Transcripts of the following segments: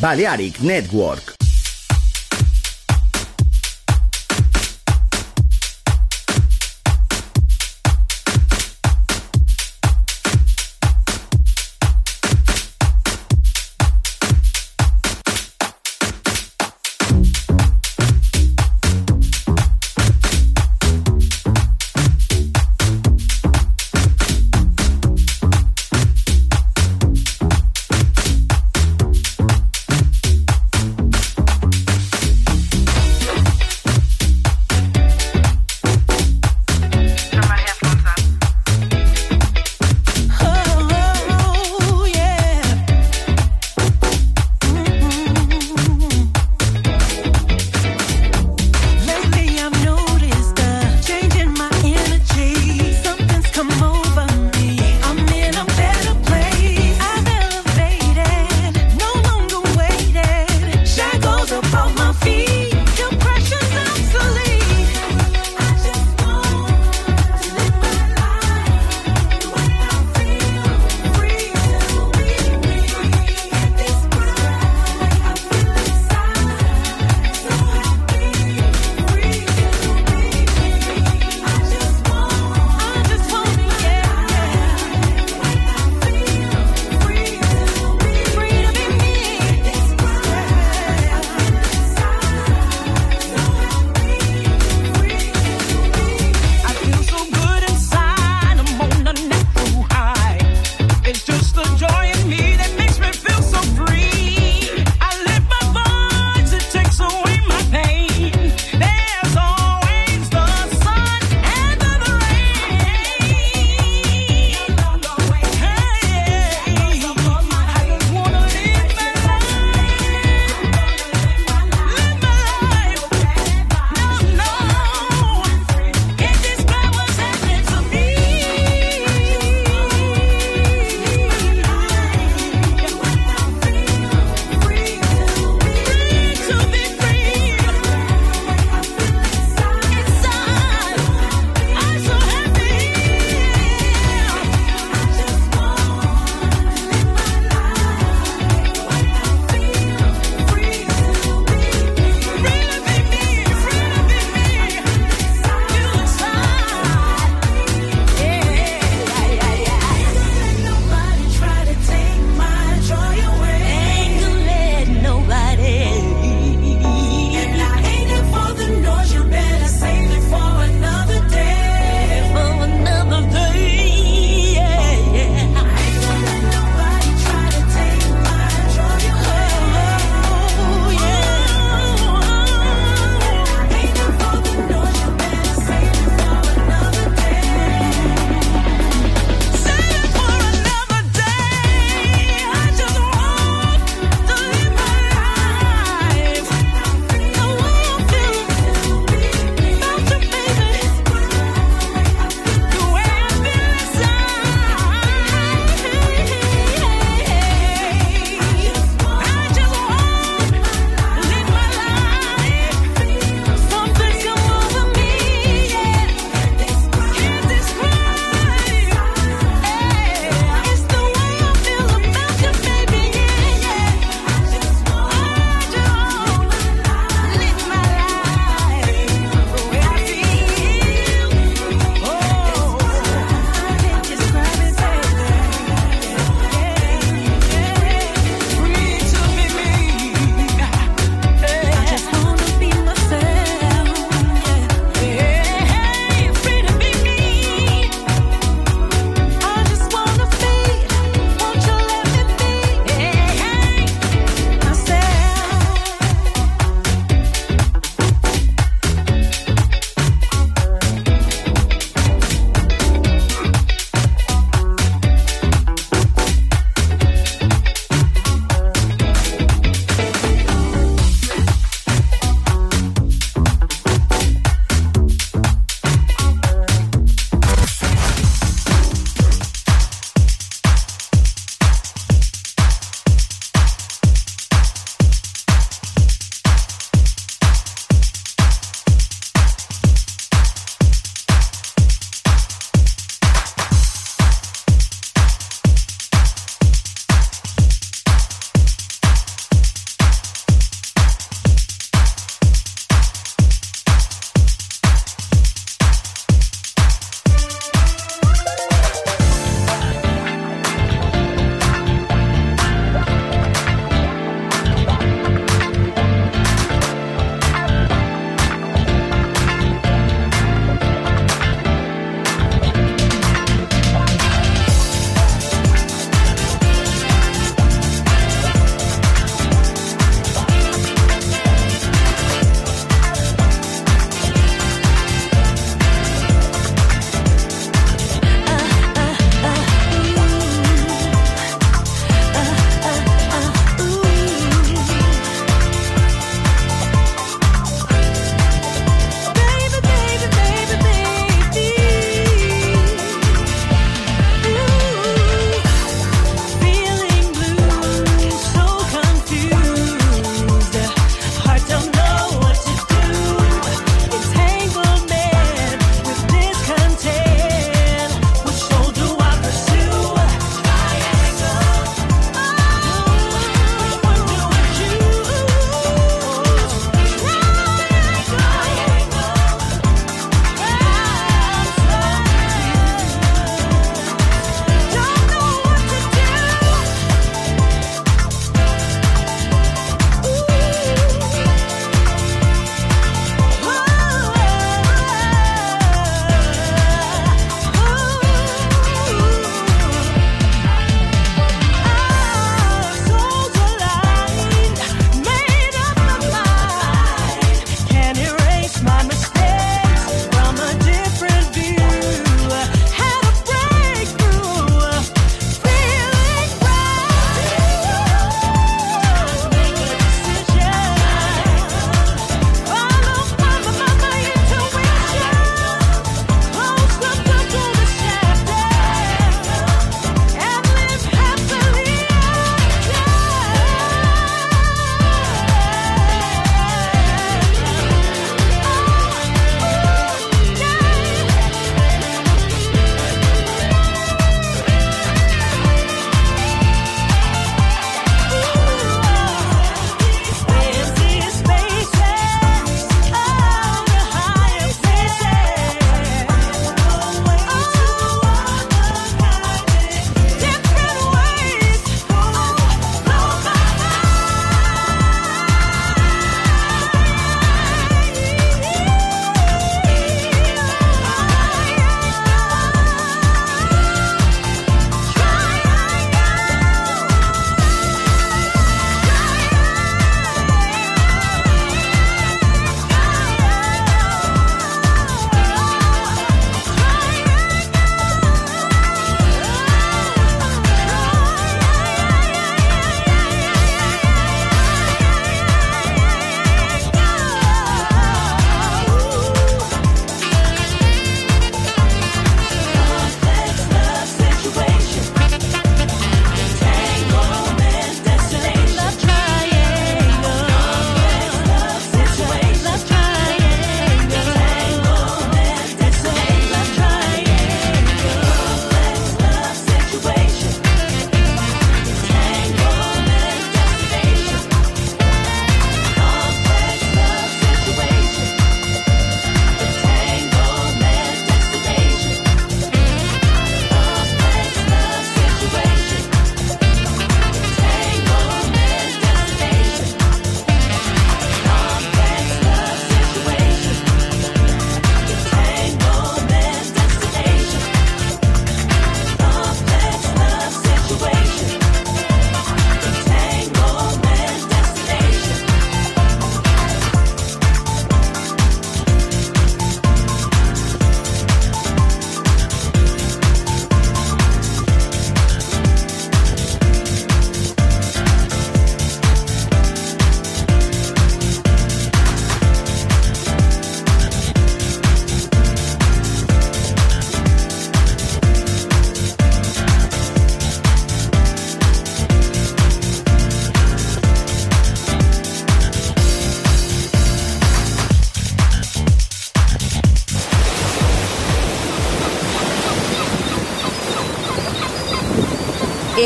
Balearic Network.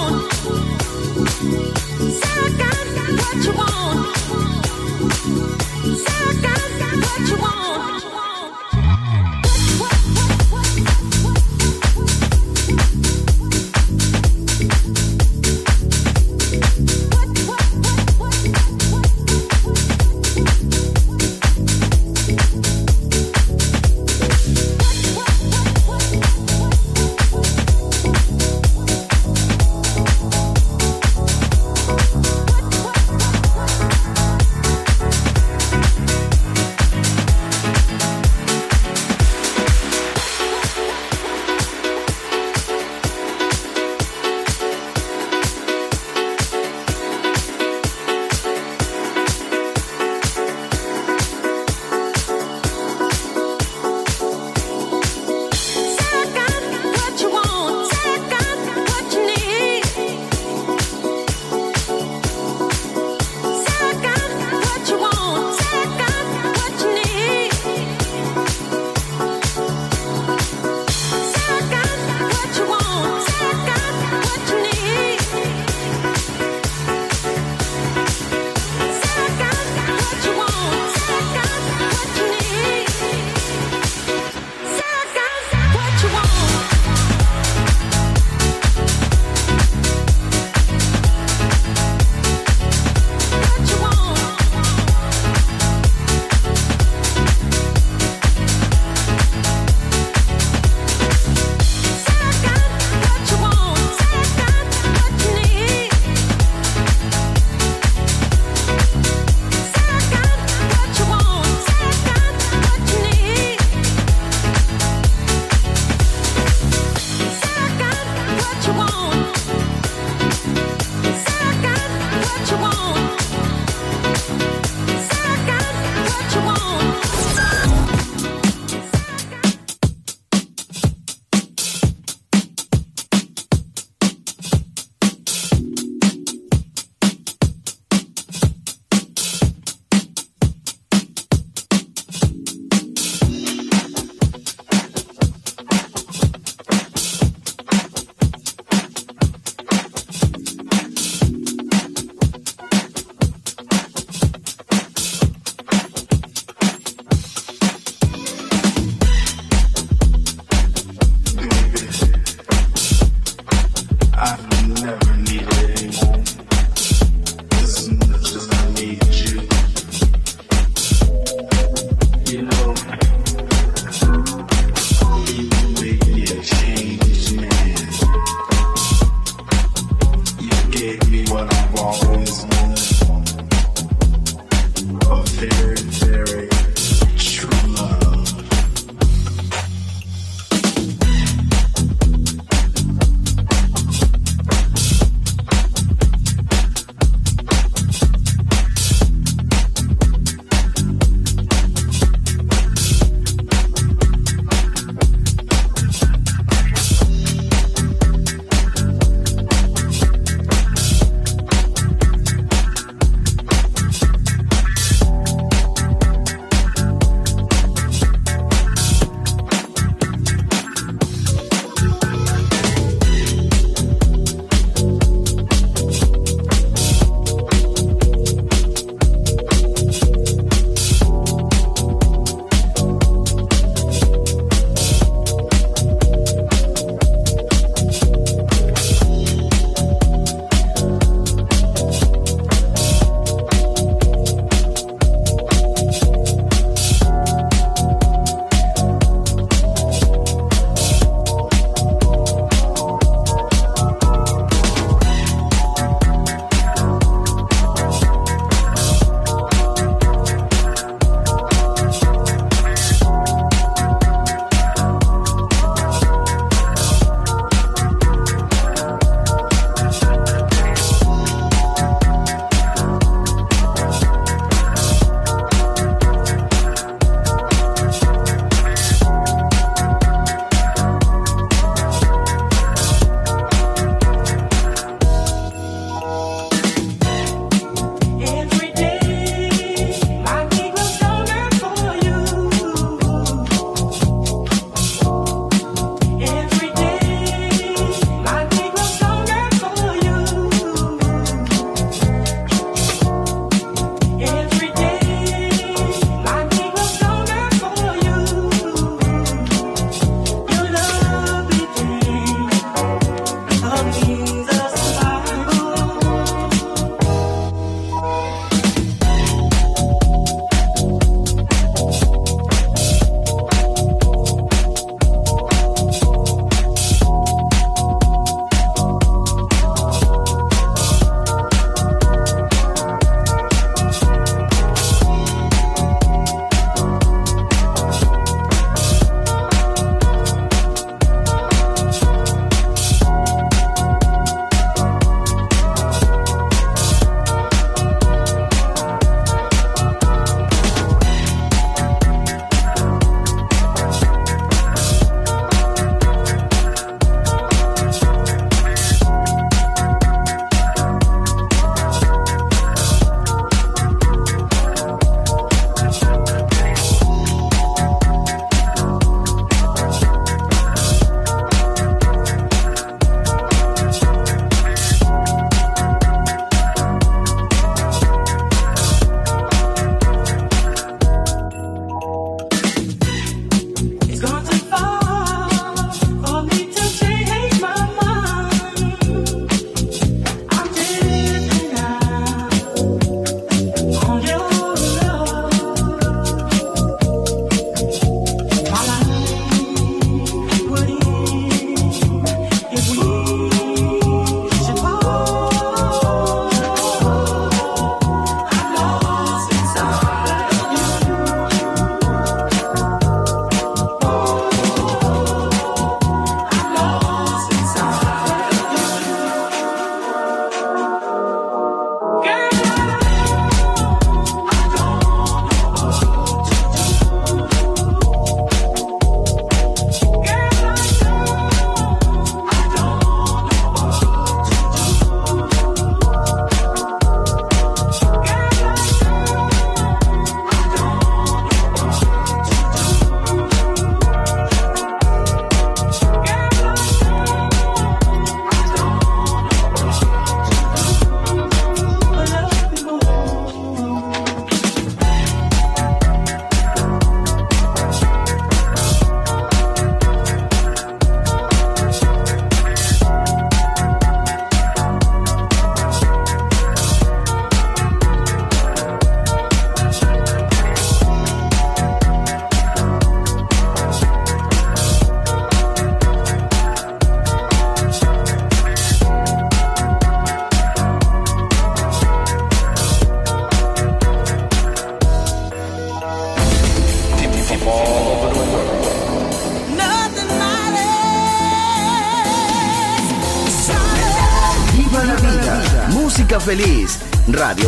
corazón.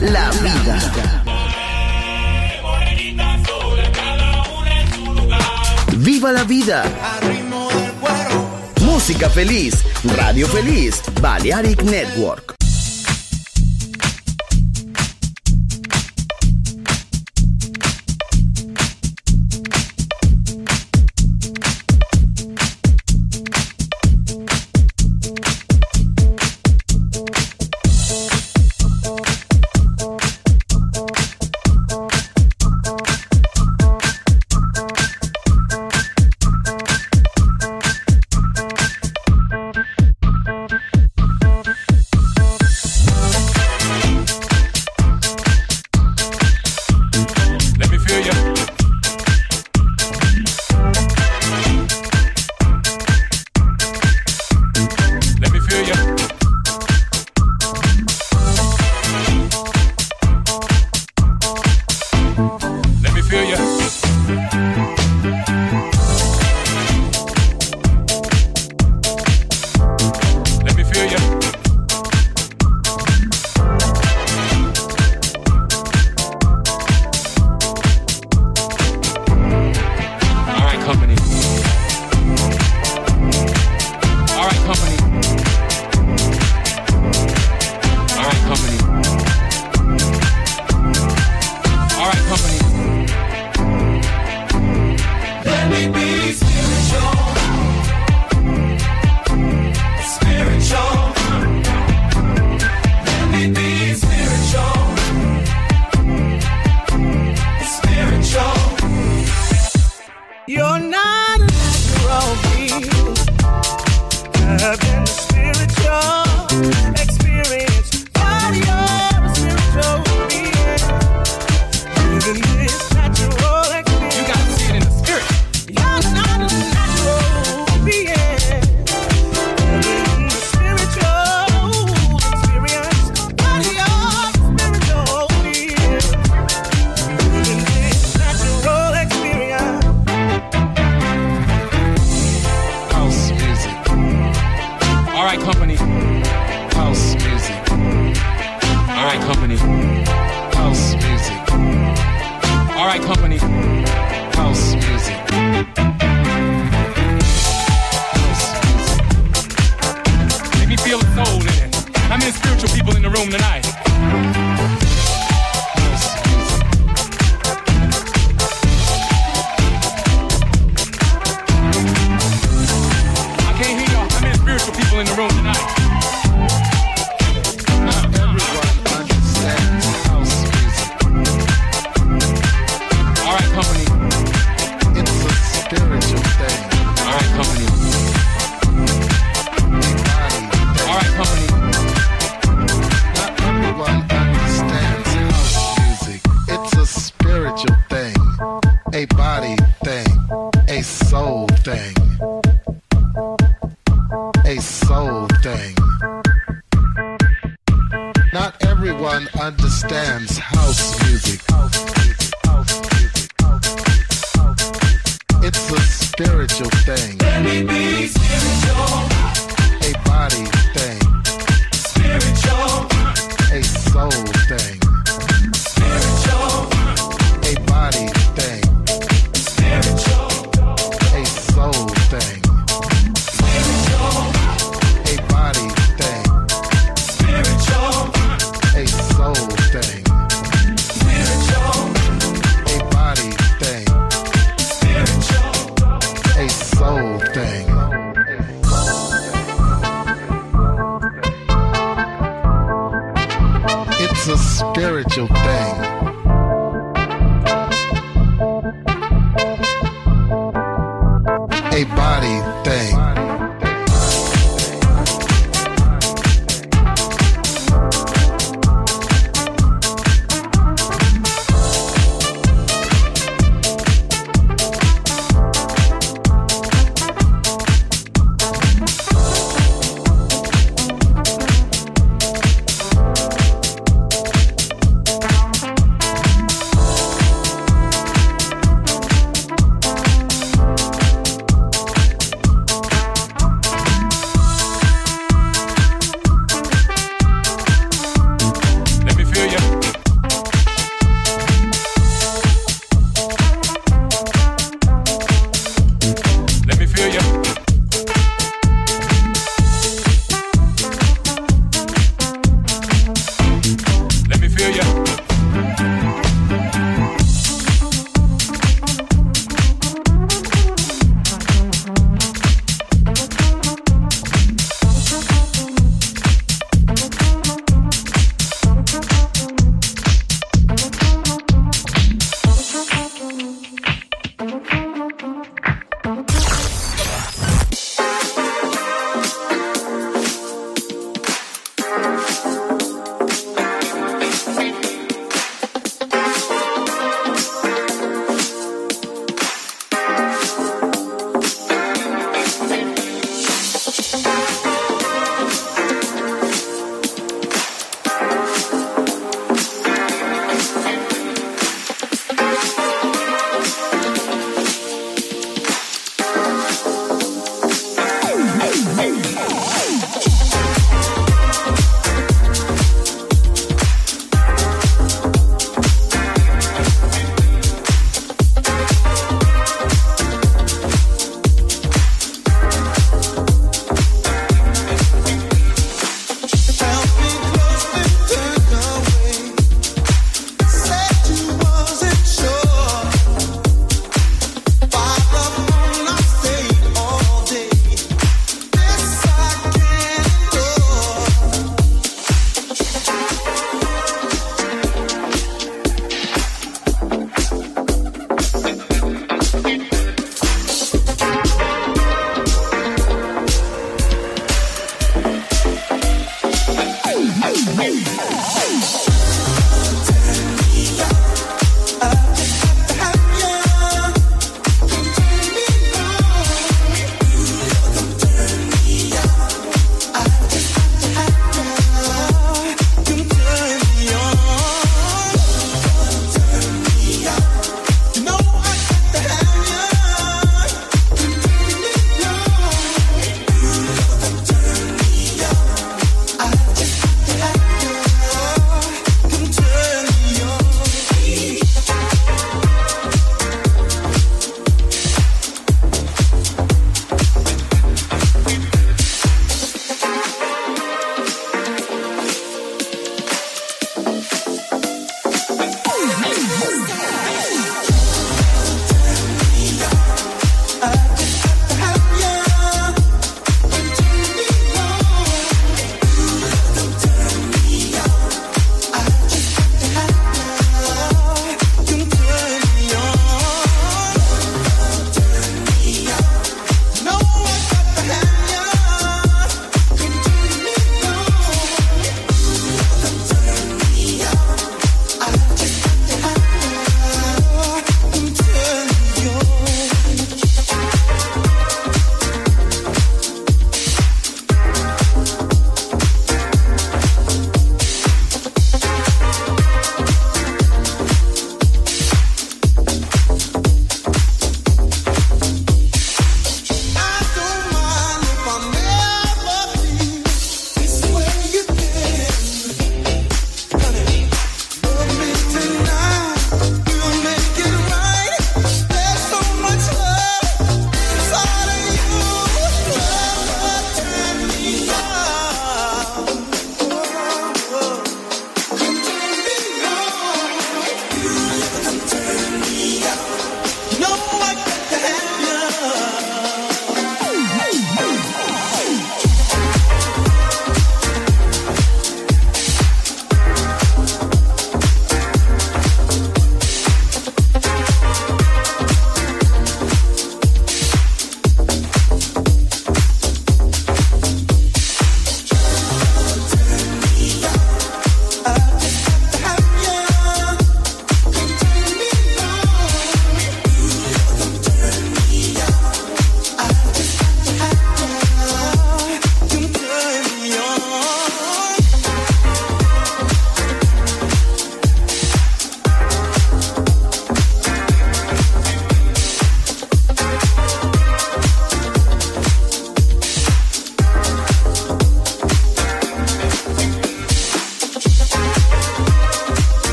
la vida. ¡Viva la vida! Música feliz, radio feliz, Balearic Network. Okay.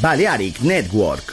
Balearic Network.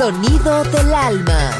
Sonido del alma.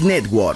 Network.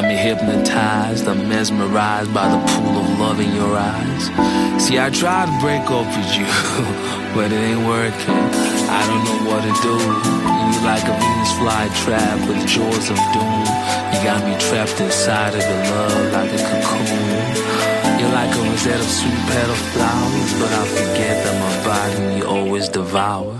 Got me hypnotized. I'm mesmerized by the pool of love in your eyes. See, I tried to break up with you, but it ain't working. I don't know what to do. You like a Venus flytrap with jaws of doom. You got me trapped inside of your love like a cocoon. You're like a rosette of sweet petal flowers, but I forget that my body you always devour.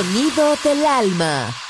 Sonido del alma.